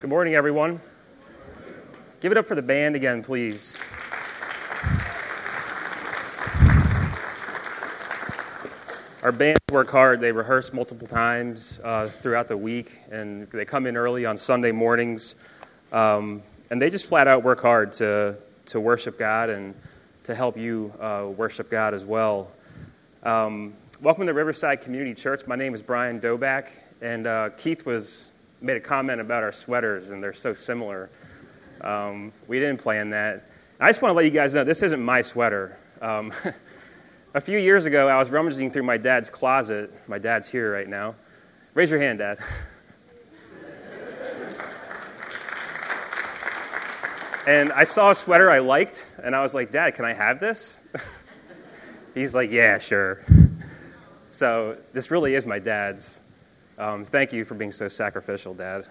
Good morning, everyone. Give it up for the band again, please. Our bands work hard. They rehearse multiple times uh, throughout the week, and they come in early on Sunday mornings. Um, and they just flat out work hard to, to worship God and to help you uh, worship God as well. Um, welcome to Riverside Community Church. My name is Brian Doback, and uh, Keith was made a comment about our sweaters, and they're so similar. Um, we didn't plan that. I just want to let you guys know this isn't my sweater. Um, a few years ago, I was rummaging through my dad's closet. My dad's here right now. Raise your hand, Dad. and I saw a sweater I liked, and I was like, Dad, can I have this? He's like, Yeah, sure. So this really is my dad's. Um, thank you for being so sacrificial, Dad.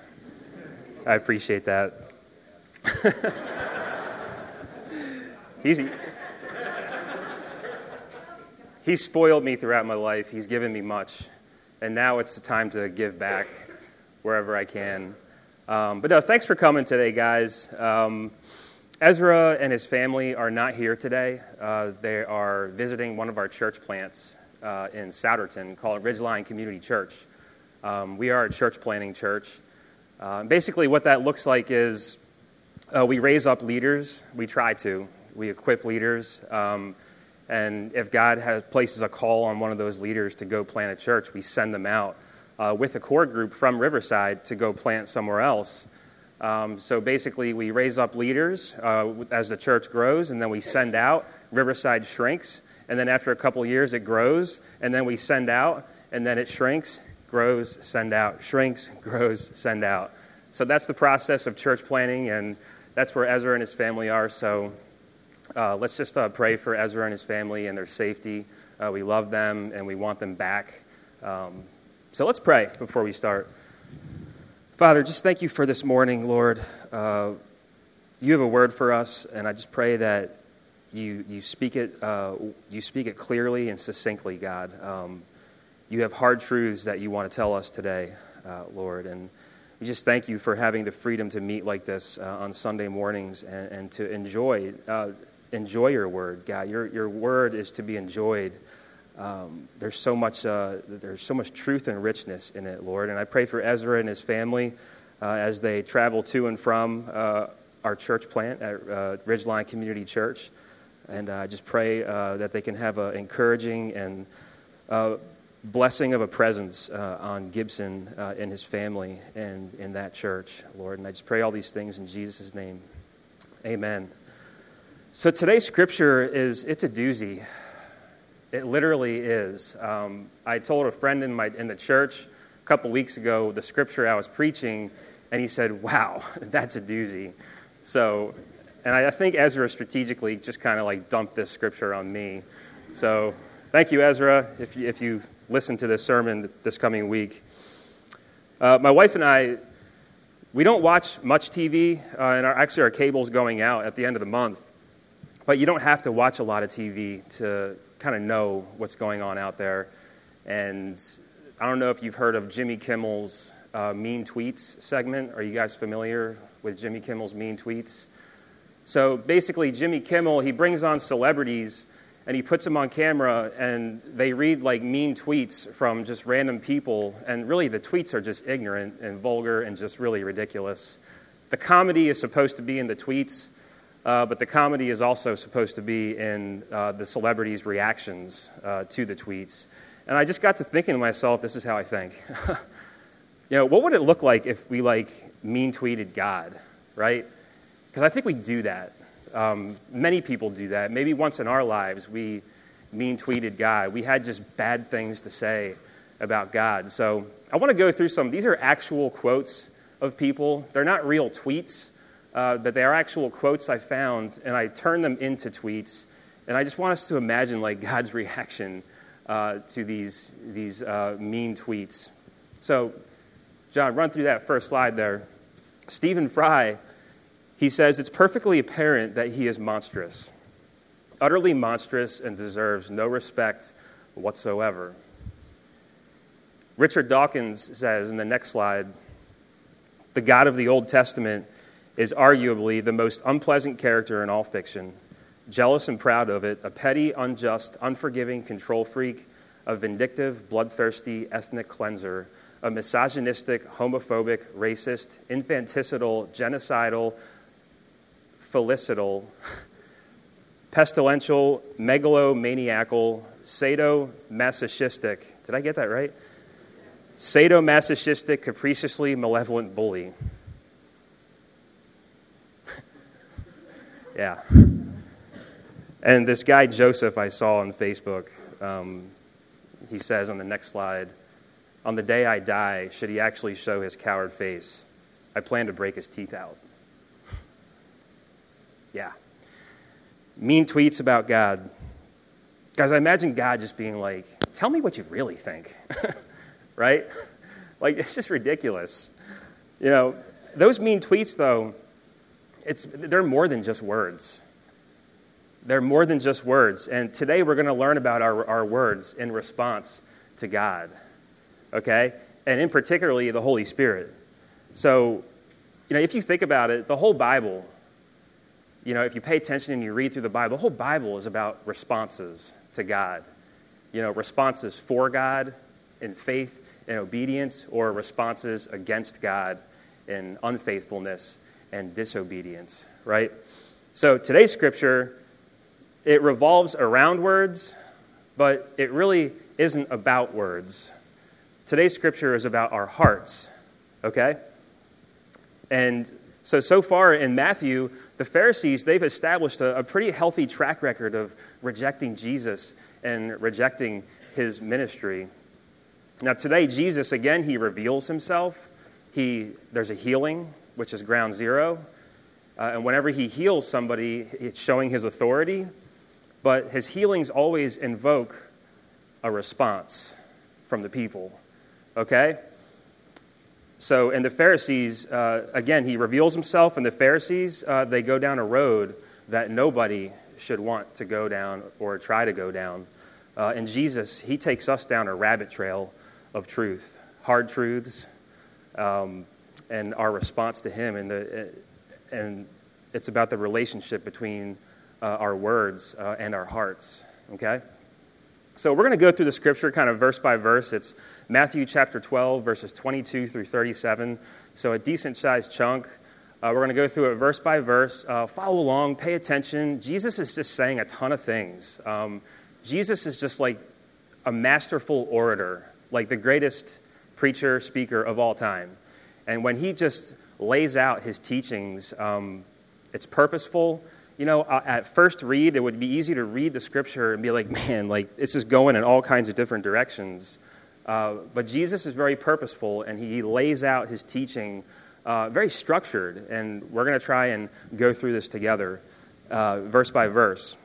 I appreciate that. he's, he's spoiled me throughout my life. He's given me much. And now it's the time to give back wherever I can. Um, but no, thanks for coming today, guys. Um, Ezra and his family are not here today. Uh, they are visiting one of our church plants uh, in Souderton called Ridgeline Community Church. Um, we are a church planting church. Uh, basically, what that looks like is uh, we raise up leaders. We try to. We equip leaders. Um, and if God has, places a call on one of those leaders to go plant a church, we send them out uh, with a core group from Riverside to go plant somewhere else. Um, so basically, we raise up leaders uh, as the church grows, and then we send out. Riverside shrinks, and then after a couple years, it grows, and then we send out, and then it shrinks, grows, send out, shrinks, grows, send out. So that's the process of church planting, and that's where Ezra and his family are. So uh, let's just uh, pray for Ezra and his family and their safety. Uh, we love them and we want them back. Um, so let's pray before we start. Father, just thank you for this morning, Lord. Uh, you have a word for us, and I just pray that you, you, speak, it, uh, you speak it clearly and succinctly, God. Um, you have hard truths that you want to tell us today, uh, Lord. And we just thank you for having the freedom to meet like this uh, on Sunday mornings and, and to enjoy, uh, enjoy your word, God. Your, your word is to be enjoyed. Um, there's so much uh, there's so much truth and richness in it, Lord. And I pray for Ezra and his family uh, as they travel to and from uh, our church plant at Ridgeline Community Church. And I just pray that they can have an encouraging and blessing of a presence uh, on Gibson uh, and his family and in that church, Lord. And I just pray all these things in Jesus' name. Amen. So today's scripture is it's a doozy. It literally is. Um, I told a friend in my in the church a couple weeks ago the scripture I was preaching, and he said, "Wow, that's a doozy." So, and I, I think Ezra strategically just kind of like dumped this scripture on me. So, thank you, Ezra, if you, if you listen to this sermon this coming week. Uh, my wife and I, we don't watch much TV, uh, and our, actually our cable's going out at the end of the month. But you don't have to watch a lot of TV to kind of know what's going on out there. And I don't know if you've heard of Jimmy Kimmel's uh, Mean Tweets segment. Are you guys familiar with Jimmy Kimmel's Mean Tweets? So basically, Jimmy Kimmel, he brings on celebrities and he puts them on camera and they read like mean tweets from just random people and really the tweets are just ignorant and vulgar and just really ridiculous. The comedy is supposed to be in the tweets uh, but the comedy is also supposed to be in uh, the celebrities reactions uh, to the tweets. And i just got to thinking to myself this is how i think. You know what would it look like if we like mean tweeted god right? Because i think we do that um, many people do that. Maybe once in our lives we mean tweeted God. We had just bad things to say about God. So I want to go through some. These are actual quotes of people. They're not real tweets, uh, but they are actual quotes I found, and I turned them into tweets. And I just want us to imagine like God's reaction uh, to these these uh, mean tweets. So, John, run through that first slide there. Stephen Fry he says it's perfectly apparent that he is monstrous, utterly monstrous, and deserves no respect whatsoever. Richard Dawkins says in the next slide The God of the Old Testament is arguably the most unpleasant character in all fiction. Jealous and proud of it, a petty, unjust, unforgiving control freak, a vindictive, bloodthirsty ethnic cleanser, a misogynistic, homophobic, racist, infanticidal, genocidal, filicidal, pestilential, megalomaniacal, sadomasochistic. Did I get that right? Sadomasochistic, capriciously malevolent bully. yeah. And this guy, Joseph, I saw on Facebook, um, he says on the next slide, on the day I die, should he actually show his coward face, I plan to break his teeth out. Yeah. Mean tweets about God. Guys, I imagine God just being like, tell me what you really think. right? Like, it's just ridiculous. You know, those mean tweets, though, it's, they're more than just words. They're more than just words. And today we're going to learn about our, our words in response to God okay? And in particularly the Holy Spirit. So, you know, if you think about it, the whole Bible, you know, if you pay attention and you read through the Bible, the whole Bible is about responses to God. You know, responses for God in faith and obedience, or responses against God in unfaithfulness and disobedience, right? So today's scripture, it revolves around words, but it really isn't about words. Today's scripture is about our hearts, okay? And so, so far in Matthew, the Pharisees, they've established a, a pretty healthy track record of rejecting Jesus and rejecting his ministry. Now, today, Jesus, again, he reveals himself. He, there's a healing, which is ground zero. Uh, and whenever he heals somebody, it's showing his authority. But his healings always invoke a response from the people. Okay? So, and the Pharisees, uh, again, he reveals himself, and the Pharisees, uh, they go down a road that nobody should want to go down or try to go down. Uh, and Jesus, he takes us down a rabbit trail of truth, hard truths, um, and our response to him. And, the, and it's about the relationship between uh, our words uh, and our hearts. Okay? So we're going to go through the scripture kind of verse by verse. It's Matthew chapter 12, verses 22 through 37. So a decent sized chunk. Uh, we're going to go through it verse by verse. Uh, follow along, pay attention. Jesus is just saying a ton of things. Um, Jesus is just like a masterful orator, like the greatest preacher, speaker of all time. And when he just lays out his teachings, um, it's purposeful. You know, uh, at first read, it would be easy to read the scripture and be like, man, like this is going in all kinds of different directions. Uh, but Jesus is very purposeful and he lays out his teaching uh, very structured. And we're going to try and go through this together, uh, verse by verse.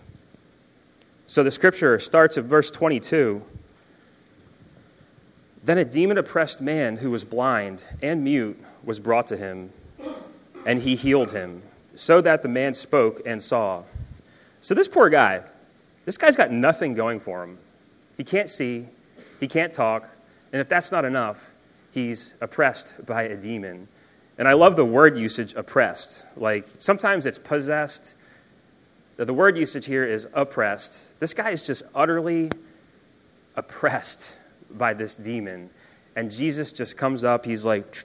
So the scripture starts at verse 22. Then a demon oppressed man who was blind and mute was brought to him, and he healed him, so that the man spoke and saw. So this poor guy, this guy's got nothing going for him. He can't see, he can't talk, and if that's not enough, he's oppressed by a demon. And I love the word usage oppressed. Like sometimes it's possessed. The word usage here is oppressed. This guy is just utterly oppressed by this demon. And Jesus just comes up, he's like,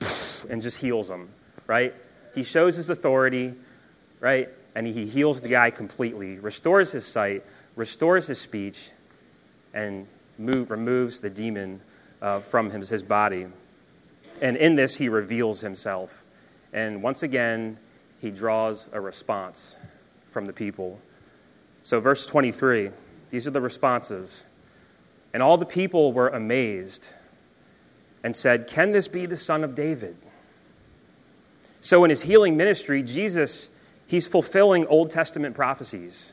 and just heals him, right? He shows his authority, right? And he heals the guy completely, restores his sight, restores his speech, and move, removes the demon uh, from his, his body. And in this, he reveals himself. And once again, he draws a response from the people. So, verse 23, these are the responses. And all the people were amazed and said, Can this be the son of David? So, in his healing ministry, Jesus, he's fulfilling Old Testament prophecies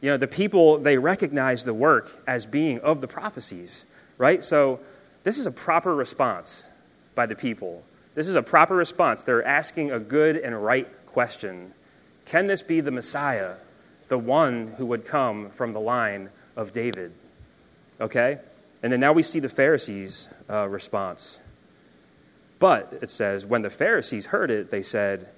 you know, the people, they recognize the work as being of the prophecies, right? So this is a proper response by the people. This is a proper response. They're asking a good and right question Can this be the Messiah, the one who would come from the line of David? Okay? And then now we see the Pharisees' uh, response. But, it says, when the Pharisees heard it, they said,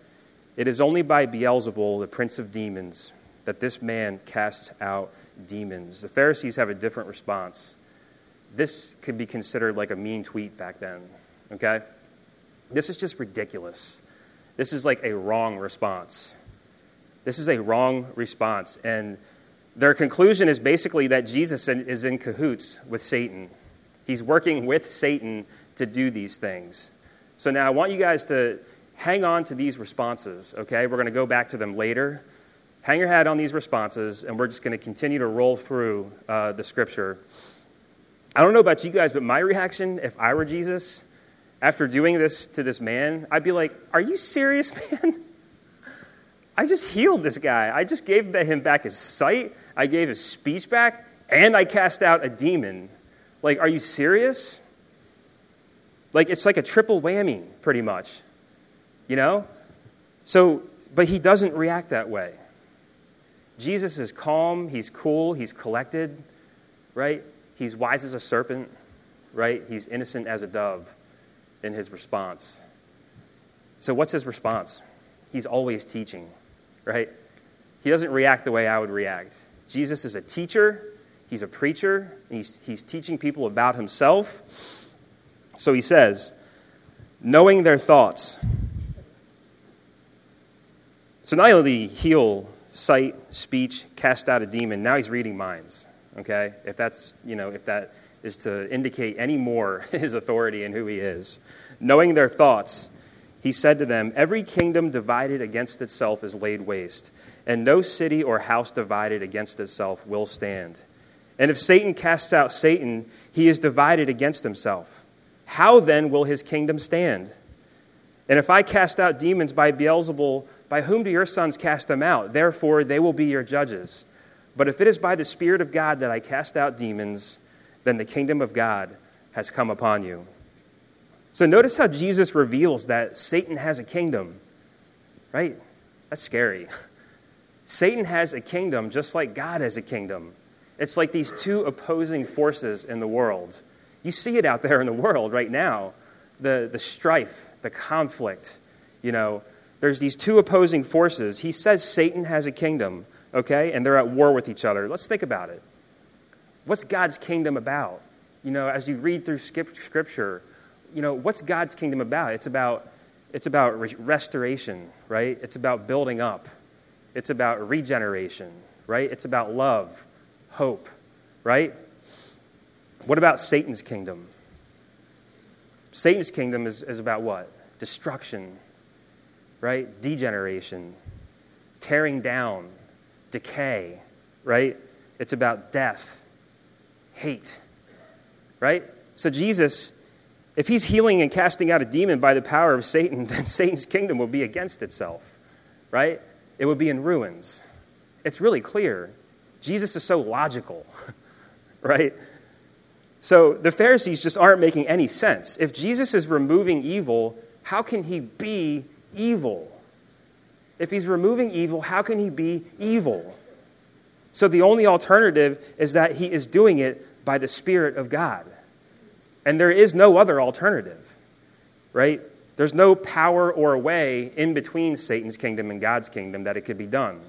It is only by Beelzebul, the prince of demons, that this man casts out demons. The Pharisees have a different response. This could be considered like a mean tweet back then, okay? This is just ridiculous. This is like a wrong response. This is a wrong response. And their conclusion is basically that Jesus is in cahoots with Satan. He's working with Satan to do these things. So now I want you guys to hang on to these responses, okay? We're going to go back to them later. Hang your hat on these responses, and we're just going to continue to roll through uh, the scripture. I don't know about you guys, but my reaction, if I were Jesus, after doing this to this man, I'd be like, Are you serious, man? I just healed this guy. I just gave him back his sight, I gave his speech back, and I cast out a demon. Like, are you serious? Like, it's like a triple whammy, pretty much. You know? So, but he doesn't react that way. Jesus is calm, he's cool, he's collected, right? He's wise as a serpent, right? He's innocent as a dove in his response. So, what's his response? He's always teaching, right? He doesn't react the way I would react. Jesus is a teacher, he's a preacher, he's, he's teaching people about himself. So he says, knowing their thoughts. So not only heal sight, speech, cast out a demon, now he's reading minds. Okay? If that's, you know, if that is to indicate any more his authority and who he is. Knowing their thoughts, he said to them, Every kingdom divided against itself is laid waste, and no city or house divided against itself will stand. And if Satan casts out Satan, he is divided against himself. How then will his kingdom stand? And if I cast out demons by Beelzebul, by whom do your sons cast them out? Therefore, they will be your judges. But if it is by the Spirit of God that I cast out demons, then the kingdom of God has come upon you. So notice how Jesus reveals that Satan has a kingdom, right? That's scary. Satan has a kingdom just like God has a kingdom. It's like these two opposing forces in the world. You see it out there in the world right now the, the strife, the conflict. You know, there's these two opposing forces. He says Satan has a kingdom, okay, and they're at war with each other. Let's think about it. What's God's kingdom about? You know, as you read through Scripture, you know, what's God's kingdom about? It's about, it's about restoration, right? It's about building up. It's about regeneration, right? It's about love, hope, right? What about Satan's kingdom? Satan's kingdom is, is about what? Destruction, right? Degeneration, tearing down, decay, right? It's about death, hate, right? So Jesus if he's healing and casting out a demon by the power of Satan, then Satan's kingdom will be against itself, right? It would be in ruins. It's really clear. Jesus is so logical, right? So the Pharisees just aren't making any sense. If Jesus is removing evil, how can he be evil? If he's removing evil, how can he be evil? So the only alternative is that he is doing it by the Spirit of God. And there is no other alternative, right? There's no power or way in between Satan's kingdom and God's kingdom that it could be done.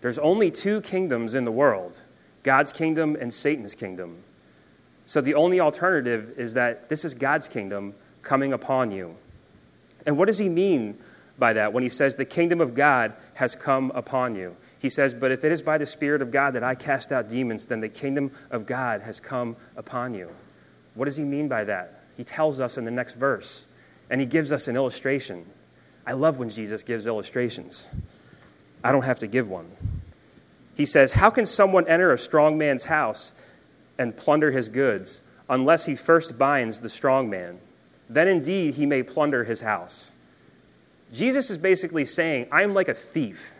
There's only two kingdoms in the world God's kingdom and Satan's kingdom. So the only alternative is that this is God's kingdom coming upon you. And what does he mean by that when he says the kingdom of God has come upon you? He says, But if it is by the Spirit of God that I cast out demons, then the kingdom of God has come upon you. What does he mean by that? He tells us in the next verse, and he gives us an illustration. I love when Jesus gives illustrations. I don't have to give one. He says, How can someone enter a strong man's house and plunder his goods unless he first binds the strong man? Then indeed he may plunder his house. Jesus is basically saying, I'm like a thief,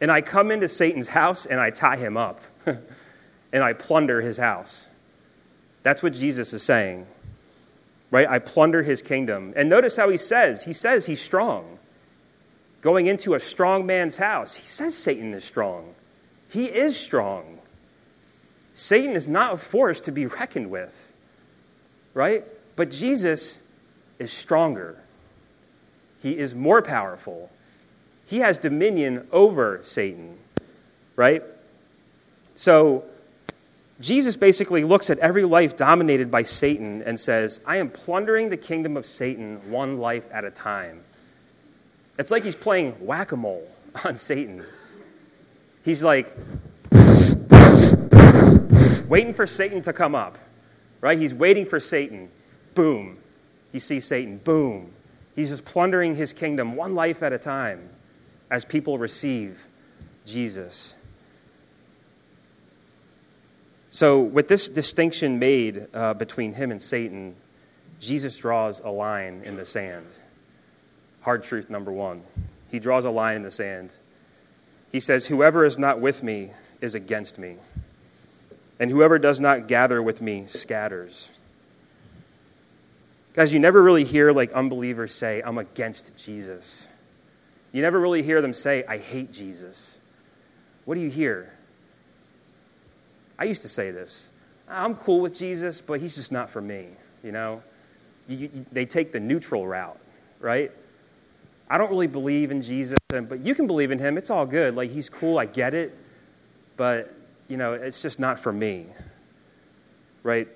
and I come into Satan's house and I tie him up, and I plunder his house. That's what Jesus is saying. Right? I plunder his kingdom. And notice how he says, he says he's strong. Going into a strong man's house, he says Satan is strong. He is strong. Satan is not a force to be reckoned with. Right? But Jesus is stronger. He is more powerful. He has dominion over Satan, right? So, Jesus basically looks at every life dominated by Satan and says, I am plundering the kingdom of Satan one life at a time. It's like he's playing whack a mole on Satan. He's like waiting for Satan to come up, right? He's waiting for Satan. Boom. He sees Satan. Boom. He's just plundering his kingdom one life at a time as people receive Jesus. So, with this distinction made uh, between him and Satan, Jesus draws a line in the sand. Hard truth number one. He draws a line in the sand. He says, Whoever is not with me is against me, and whoever does not gather with me scatters. Guys, you never really hear like unbelievers say, I'm against Jesus. You never really hear them say, I hate Jesus. What do you hear? I used to say this I'm cool with Jesus, but he's just not for me, you know? You, you, they take the neutral route, right? I don't really believe in Jesus, but you can believe in him. It's all good. Like, he's cool, I get it, but, you know, it's just not for me, right?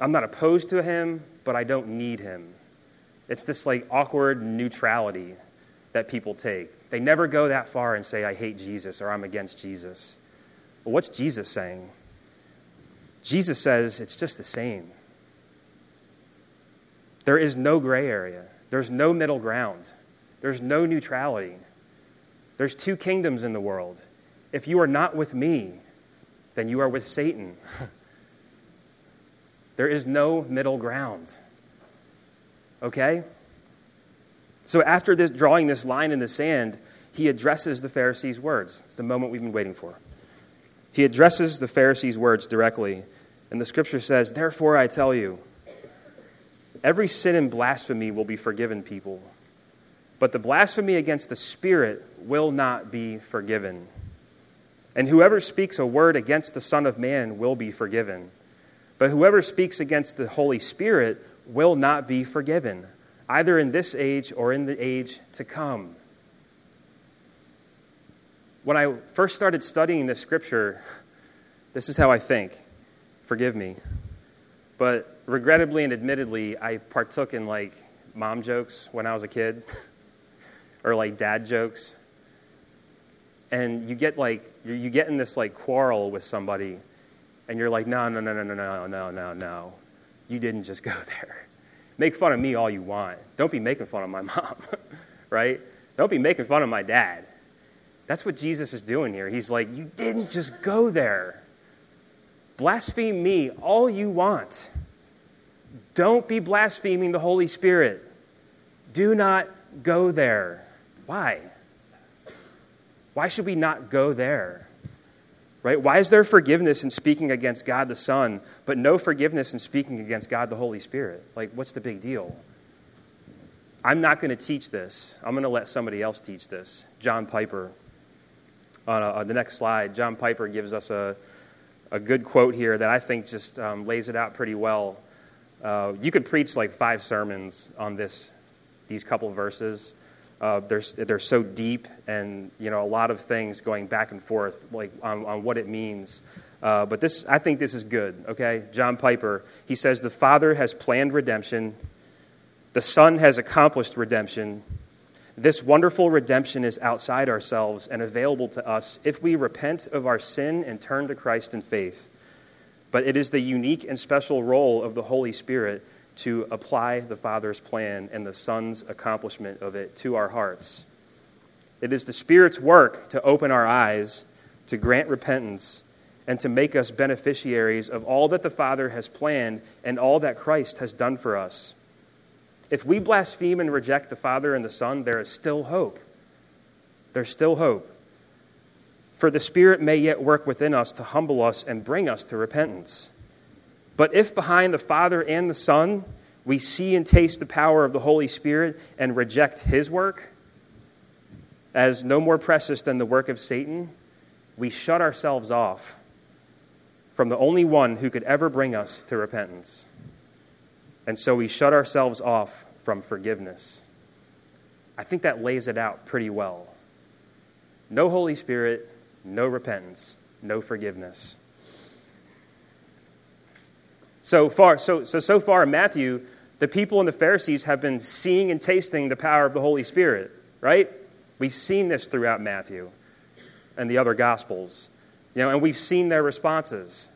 I'm not opposed to him, but I don't need him. It's this, like, awkward neutrality that people take. They never go that far and say, I hate Jesus or I'm against Jesus. Well, what's Jesus saying? Jesus says it's just the same. There is no gray area, there's no middle ground, there's no neutrality. There's two kingdoms in the world. If you are not with me, then you are with Satan. there is no middle ground. Okay? So after this, drawing this line in the sand, he addresses the Pharisees' words. It's the moment we've been waiting for. He addresses the Pharisees' words directly, and the scripture says, Therefore I tell you, every sin and blasphemy will be forgiven people, but the blasphemy against the Spirit will not be forgiven. And whoever speaks a word against the Son of Man will be forgiven. But whoever speaks against the Holy Spirit will not be forgiven, either in this age or in the age to come when I first started studying this scripture, this is how I think. Forgive me. But regrettably and admittedly, I partook in like mom jokes when I was a kid, or like dad jokes. And you get like, you get in this like quarrel with somebody, and you're like, no, no, no, no, no, no, no, no, no. You didn't just go there. Make fun of me all you want. Don't be making fun of my mom, right? Don't be making fun of my dad. That's what Jesus is doing here. He's like, You didn't just go there. Blaspheme me all you want. Don't be blaspheming the Holy Spirit. Do not go there. Why? Why should we not go there? Right? Why is there forgiveness in speaking against God the Son, but no forgiveness in speaking against God the Holy Spirit? Like, what's the big deal? I'm not going to teach this. I'm going to let somebody else teach this. John Piper on, a, on the next slide, John Piper gives us a, a good quote here that I think just um, lays it out pretty well. Uh, you could preach like five sermons on this, these couple verses. Uh, they're, they're so deep and you know a lot of things going back and forth like on, on what it means. Uh, but this i think this is good okay? John piper he says the father has planned redemption. The son has accomplished redemption. This wonderful redemption is outside ourselves and available to us if we repent of our sin and turn to Christ in faith. But it is the unique and special role of the Holy Spirit to apply the Father's plan and the Son's accomplishment of it to our hearts. It is the Spirit's work to open our eyes, to grant repentance, and to make us beneficiaries of all that the Father has planned and all that Christ has done for us. If we blaspheme and reject the Father and the Son, there is still hope. There's still hope. For the Spirit may yet work within us to humble us and bring us to repentance. But if behind the Father and the Son we see and taste the power of the Holy Spirit and reject His work as no more precious than the work of Satan, we shut ourselves off from the only one who could ever bring us to repentance. And so we shut ourselves off from forgiveness. I think that lays it out pretty well. No Holy Spirit, no repentance, no forgiveness. So far, so, so, so far in Matthew, the people and the Pharisees have been seeing and tasting the power of the Holy Spirit, right? We've seen this throughout Matthew and the other Gospels, you know, and we've seen their responses.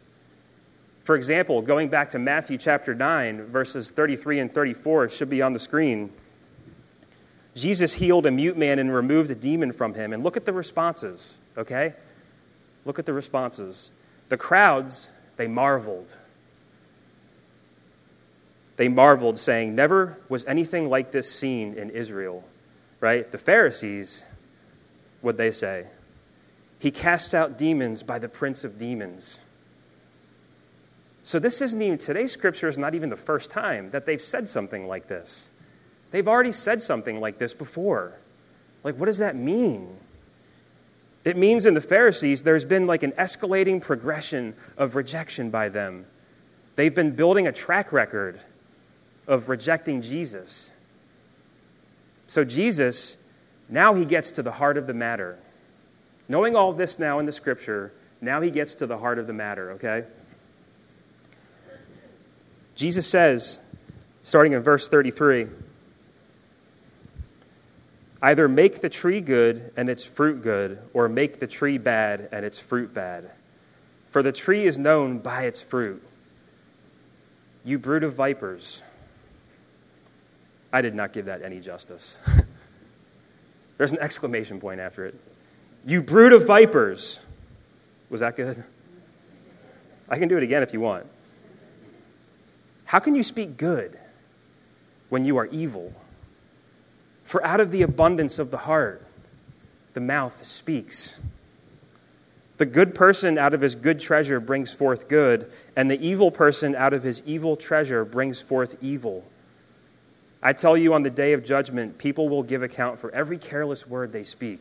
For example, going back to Matthew chapter 9, verses 33 and 34, should be on the screen. Jesus healed a mute man and removed a demon from him. And look at the responses, okay? Look at the responses. The crowds, they marveled. They marveled, saying, Never was anything like this seen in Israel. Right? The Pharisees, what they say? He cast out demons by the prince of demons. So, this isn't even, today's scripture is not even the first time that they've said something like this. They've already said something like this before. Like, what does that mean? It means in the Pharisees, there's been like an escalating progression of rejection by them. They've been building a track record of rejecting Jesus. So, Jesus, now he gets to the heart of the matter. Knowing all this now in the scripture, now he gets to the heart of the matter, okay? Jesus says, starting in verse 33, either make the tree good and its fruit good, or make the tree bad and its fruit bad. For the tree is known by its fruit. You brood of vipers. I did not give that any justice. There's an exclamation point after it. You brood of vipers. Was that good? I can do it again if you want. How can you speak good when you are evil? For out of the abundance of the heart, the mouth speaks. The good person out of his good treasure brings forth good, and the evil person out of his evil treasure brings forth evil. I tell you, on the day of judgment, people will give account for every careless word they speak.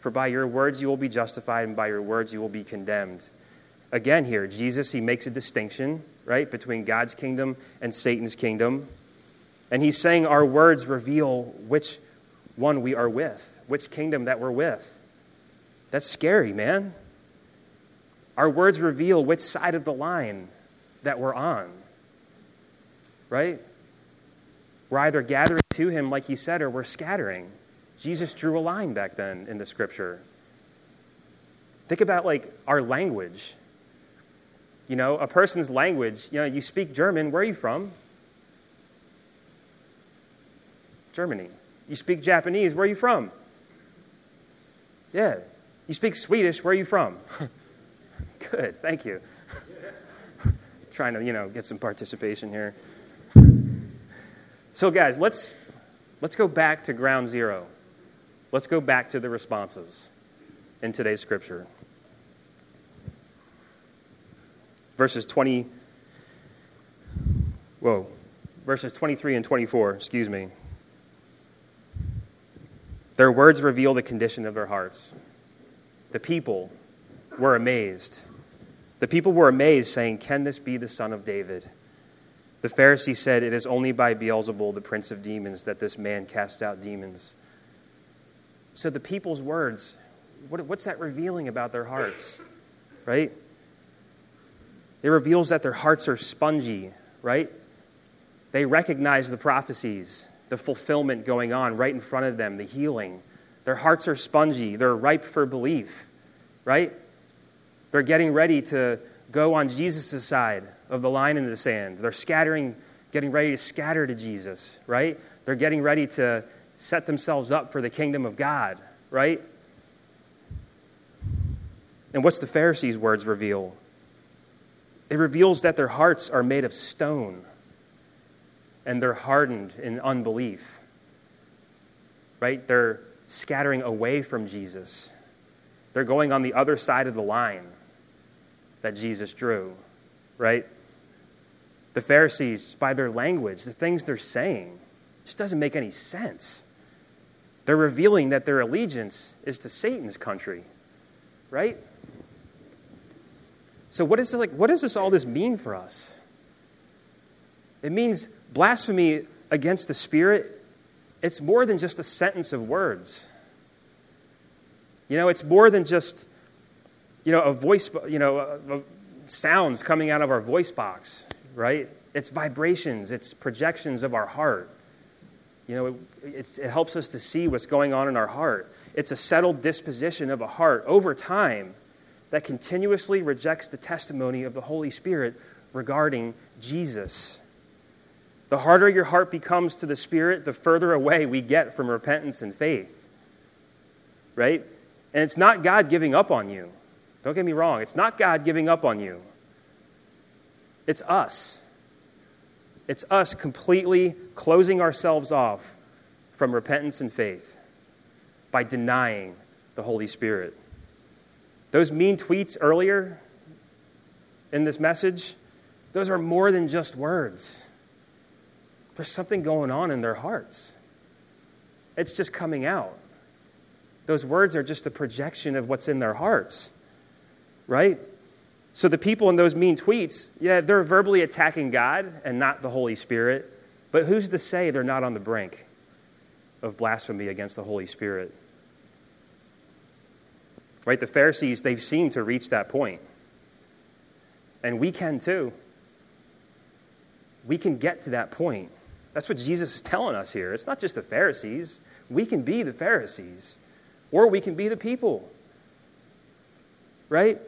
For by your words you will be justified, and by your words you will be condemned. Again, here, Jesus, he makes a distinction, right, between God's kingdom and Satan's kingdom. And he's saying our words reveal which one we are with, which kingdom that we're with. That's scary, man. Our words reveal which side of the line that we're on, right? We're either gathering to him, like he said, or we're scattering. Jesus drew a line back then in the scripture. Think about like our language. You know, a person's language, you know, you speak German, where are you from? Germany. You speak Japanese, where are you from? Yeah. You speak Swedish, where are you from? Good, thank you. Trying to, you know, get some participation here. So, guys, let's, let's go back to ground zero. Let's go back to the responses in today's scripture. Verses 20, whoa, verses 23 and 24, excuse me. Their words reveal the condition of their hearts. The people were amazed. The people were amazed, saying, Can this be the son of David? The Pharisee said, It is only by Beelzebul, the prince of demons, that this man casts out demons. So the people's words, what, what's that revealing about their hearts? Right? It reveals that their hearts are spongy, right? They recognize the prophecies, the fulfillment going on right in front of them, the healing. Their hearts are spongy, they're ripe for belief, right? They're getting ready to go on Jesus' side of the line in the sand. They're scattering, getting ready to scatter to Jesus, right? They're getting ready to set themselves up for the kingdom of God, right? And what's the Pharisees' words reveal? It reveals that their hearts are made of stone and they're hardened in unbelief, right? They're scattering away from Jesus. They're going on the other side of the line that Jesus drew, right? The Pharisees, by their language, the things they're saying, just doesn't make any sense. They're revealing that their allegiance is to Satan's country, right? So what is it like what does this all this mean for us? It means blasphemy against the Spirit it's more than just a sentence of words. You know, it's more than just, you know, a voice, you know, a, a sounds coming out of our voice box, right? It's vibrations, it's projections of our heart. You know, it, it helps us to see what's going on in our heart. It's a settled disposition of a heart over time that continuously rejects the testimony of the Holy Spirit regarding Jesus. The harder your heart becomes to the Spirit, the further away we get from repentance and faith. Right? And it's not God giving up on you. Don't get me wrong. It's not God giving up on you. It's us. It's us completely closing ourselves off from repentance and faith by denying the Holy Spirit. Those mean tweets earlier in this message, those are more than just words. There's something going on in their hearts. It's just coming out. Those words are just a projection of what's in their hearts, right? So the people in those mean tweets, yeah, they're verbally attacking God and not the Holy Spirit, but who's to say they're not on the brink of blasphemy against the Holy Spirit? Right? The Pharisees, they've seemed to reach that point. And we can too. We can get to that point. That's what Jesus is telling us here. It's not just the Pharisees. We can be the Pharisees, or we can be the people. Right?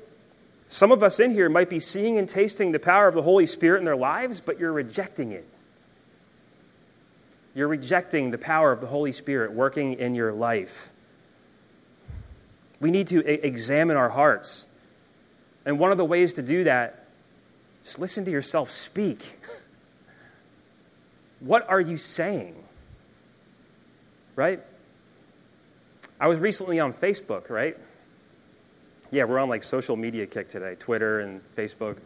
Some of us in here might be seeing and tasting the power of the Holy Spirit in their lives, but you're rejecting it. You're rejecting the power of the Holy Spirit working in your life. We need to examine our hearts. And one of the ways to do that, just listen to yourself speak. What are you saying? Right? I was recently on Facebook, right? Yeah, we're on like social media kick today, Twitter and Facebook.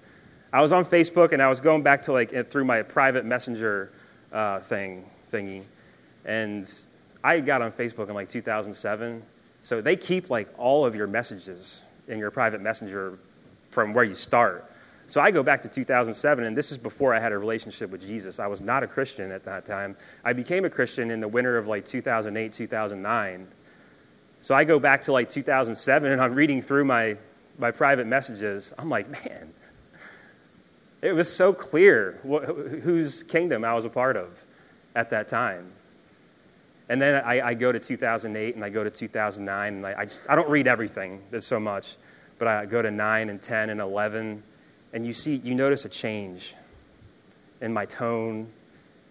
I was on Facebook and I was going back to like through my private messenger uh, thing thingy, and I got on Facebook in like 2007. So they keep like all of your messages in your private messenger from where you start. So I go back to 2007, and this is before I had a relationship with Jesus. I was not a Christian at that time. I became a Christian in the winter of like 2008, 2009. So I go back to like 2007 and I'm reading through my, my private messages. I'm like, man, it was so clear wh- whose kingdom I was a part of at that time. And then I, I, go to 2008 and I go to 2009, and I, I, just, I don't read everything, there's so much, but I go to 9 and 10 and 11, and you see, you notice a change in my tone,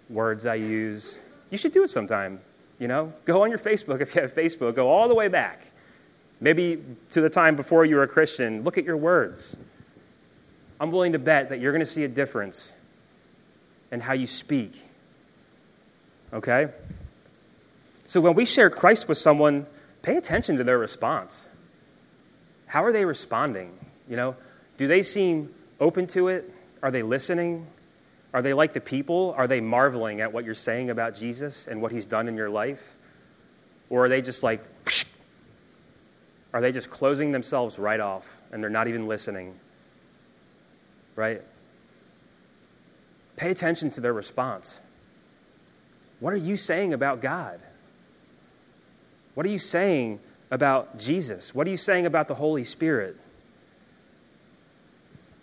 words I use. You should do it sometime. You know, go on your Facebook if you have Facebook, go all the way back. Maybe to the time before you were a Christian, look at your words. I'm willing to bet that you're going to see a difference in how you speak. Okay? So when we share Christ with someone, pay attention to their response. How are they responding? You know, do they seem open to it? Are they listening? Are they like the people? Are they marveling at what you're saying about Jesus and what he's done in your life? Or are they just like, are they just closing themselves right off and they're not even listening? Right? Pay attention to their response. What are you saying about God? What are you saying about Jesus? What are you saying about the Holy Spirit?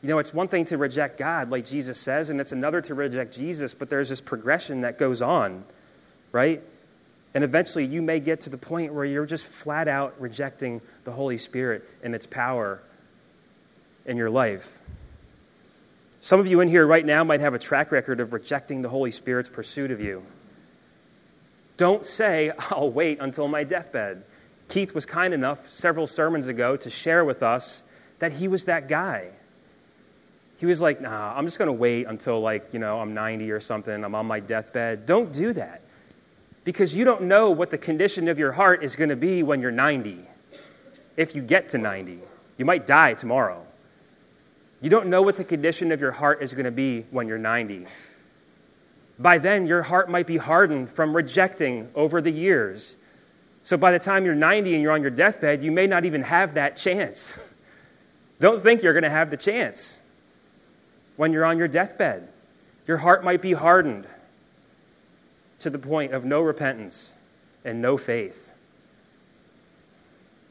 You know, it's one thing to reject God, like Jesus says, and it's another to reject Jesus, but there's this progression that goes on, right? And eventually you may get to the point where you're just flat out rejecting the Holy Spirit and its power in your life. Some of you in here right now might have a track record of rejecting the Holy Spirit's pursuit of you. Don't say, I'll wait until my deathbed. Keith was kind enough several sermons ago to share with us that he was that guy. He was like, nah, I'm just going to wait until, like, you know, I'm 90 or something. I'm on my deathbed. Don't do that. Because you don't know what the condition of your heart is going to be when you're 90. If you get to 90, you might die tomorrow. You don't know what the condition of your heart is going to be when you're 90. By then, your heart might be hardened from rejecting over the years. So by the time you're 90 and you're on your deathbed, you may not even have that chance. Don't think you're going to have the chance when you're on your deathbed. Your heart might be hardened. to the point of no repentance and no faith.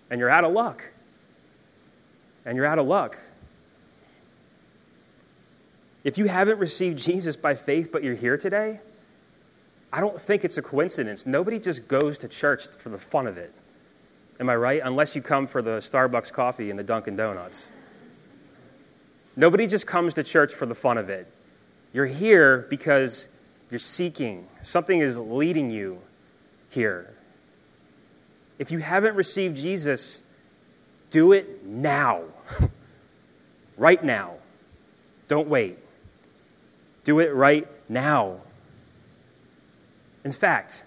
And you're out of luck. And you're out of luck. If you haven't received Jesus by faith, but you're here today, I don't think it's a coincidence. Nobody just goes to church for the fun of it. Am I right? Unless you come for the Starbucks coffee and the Dunkin' Donuts. Nobody just comes to church for the fun of it. You're here because you're seeking. Something is leading you here. If you haven't received Jesus, do it now. right now. Don't wait. Do it right now. In fact,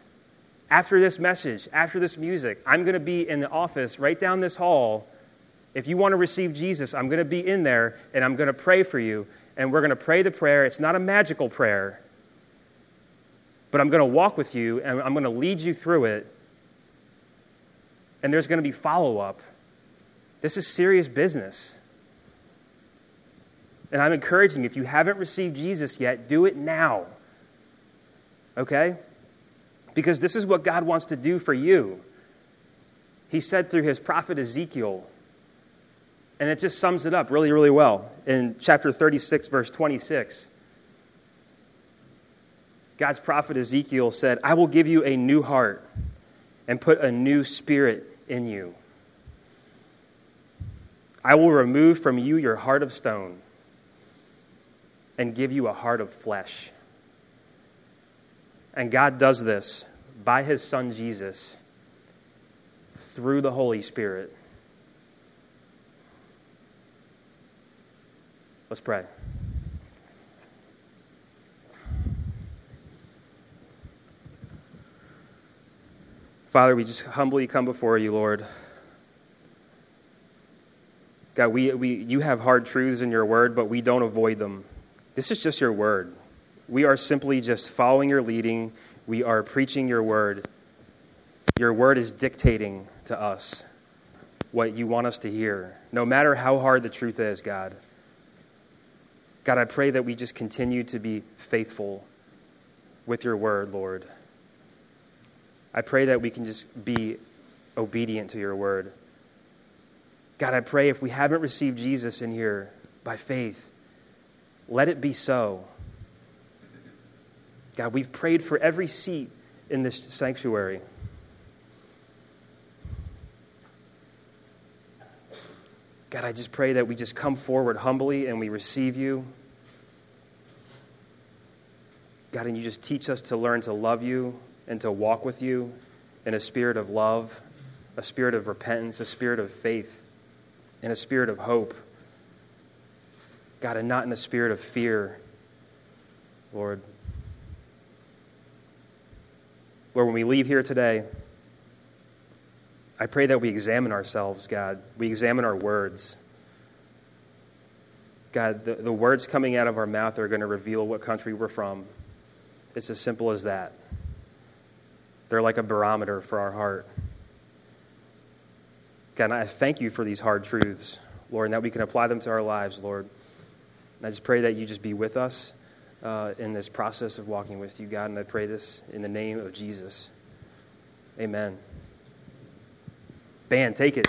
after this message, after this music, I'm going to be in the office right down this hall. If you want to receive Jesus, I'm going to be in there and I'm going to pray for you. And we're going to pray the prayer. It's not a magical prayer, but I'm going to walk with you and I'm going to lead you through it. And there's going to be follow up. This is serious business. And I'm encouraging if you haven't received Jesus yet, do it now. Okay? Because this is what God wants to do for you. He said through his prophet Ezekiel, and it just sums it up really, really well in chapter 36, verse 26. God's prophet Ezekiel said, I will give you a new heart and put a new spirit in you. I will remove from you your heart of stone and give you a heart of flesh. And God does this by his son Jesus through the Holy Spirit. Let's pray. Father, we just humbly come before you, Lord. God, we, we, you have hard truths in your word, but we don't avoid them. This is just your word. We are simply just following your leading. We are preaching your word. Your word is dictating to us what you want us to hear, no matter how hard the truth is, God. God, I pray that we just continue to be faithful with your word, Lord. I pray that we can just be obedient to your word. God, I pray if we haven't received Jesus in here by faith, let it be so. God, we've prayed for every seat in this sanctuary. God, I just pray that we just come forward humbly and we receive you. God, and you just teach us to learn to love you and to walk with you in a spirit of love, a spirit of repentance, a spirit of faith, and a spirit of hope. God, and not in the spirit of fear, Lord. Lord, when we leave here today, I pray that we examine ourselves, God. We examine our words. God, the, the words coming out of our mouth are going to reveal what country we're from. It's as simple as that. They're like a barometer for our heart. God, I thank you for these hard truths, Lord, and that we can apply them to our lives, Lord. And I just pray that you just be with us uh, in this process of walking with you, God. And I pray this in the name of Jesus. Amen. Band, take it.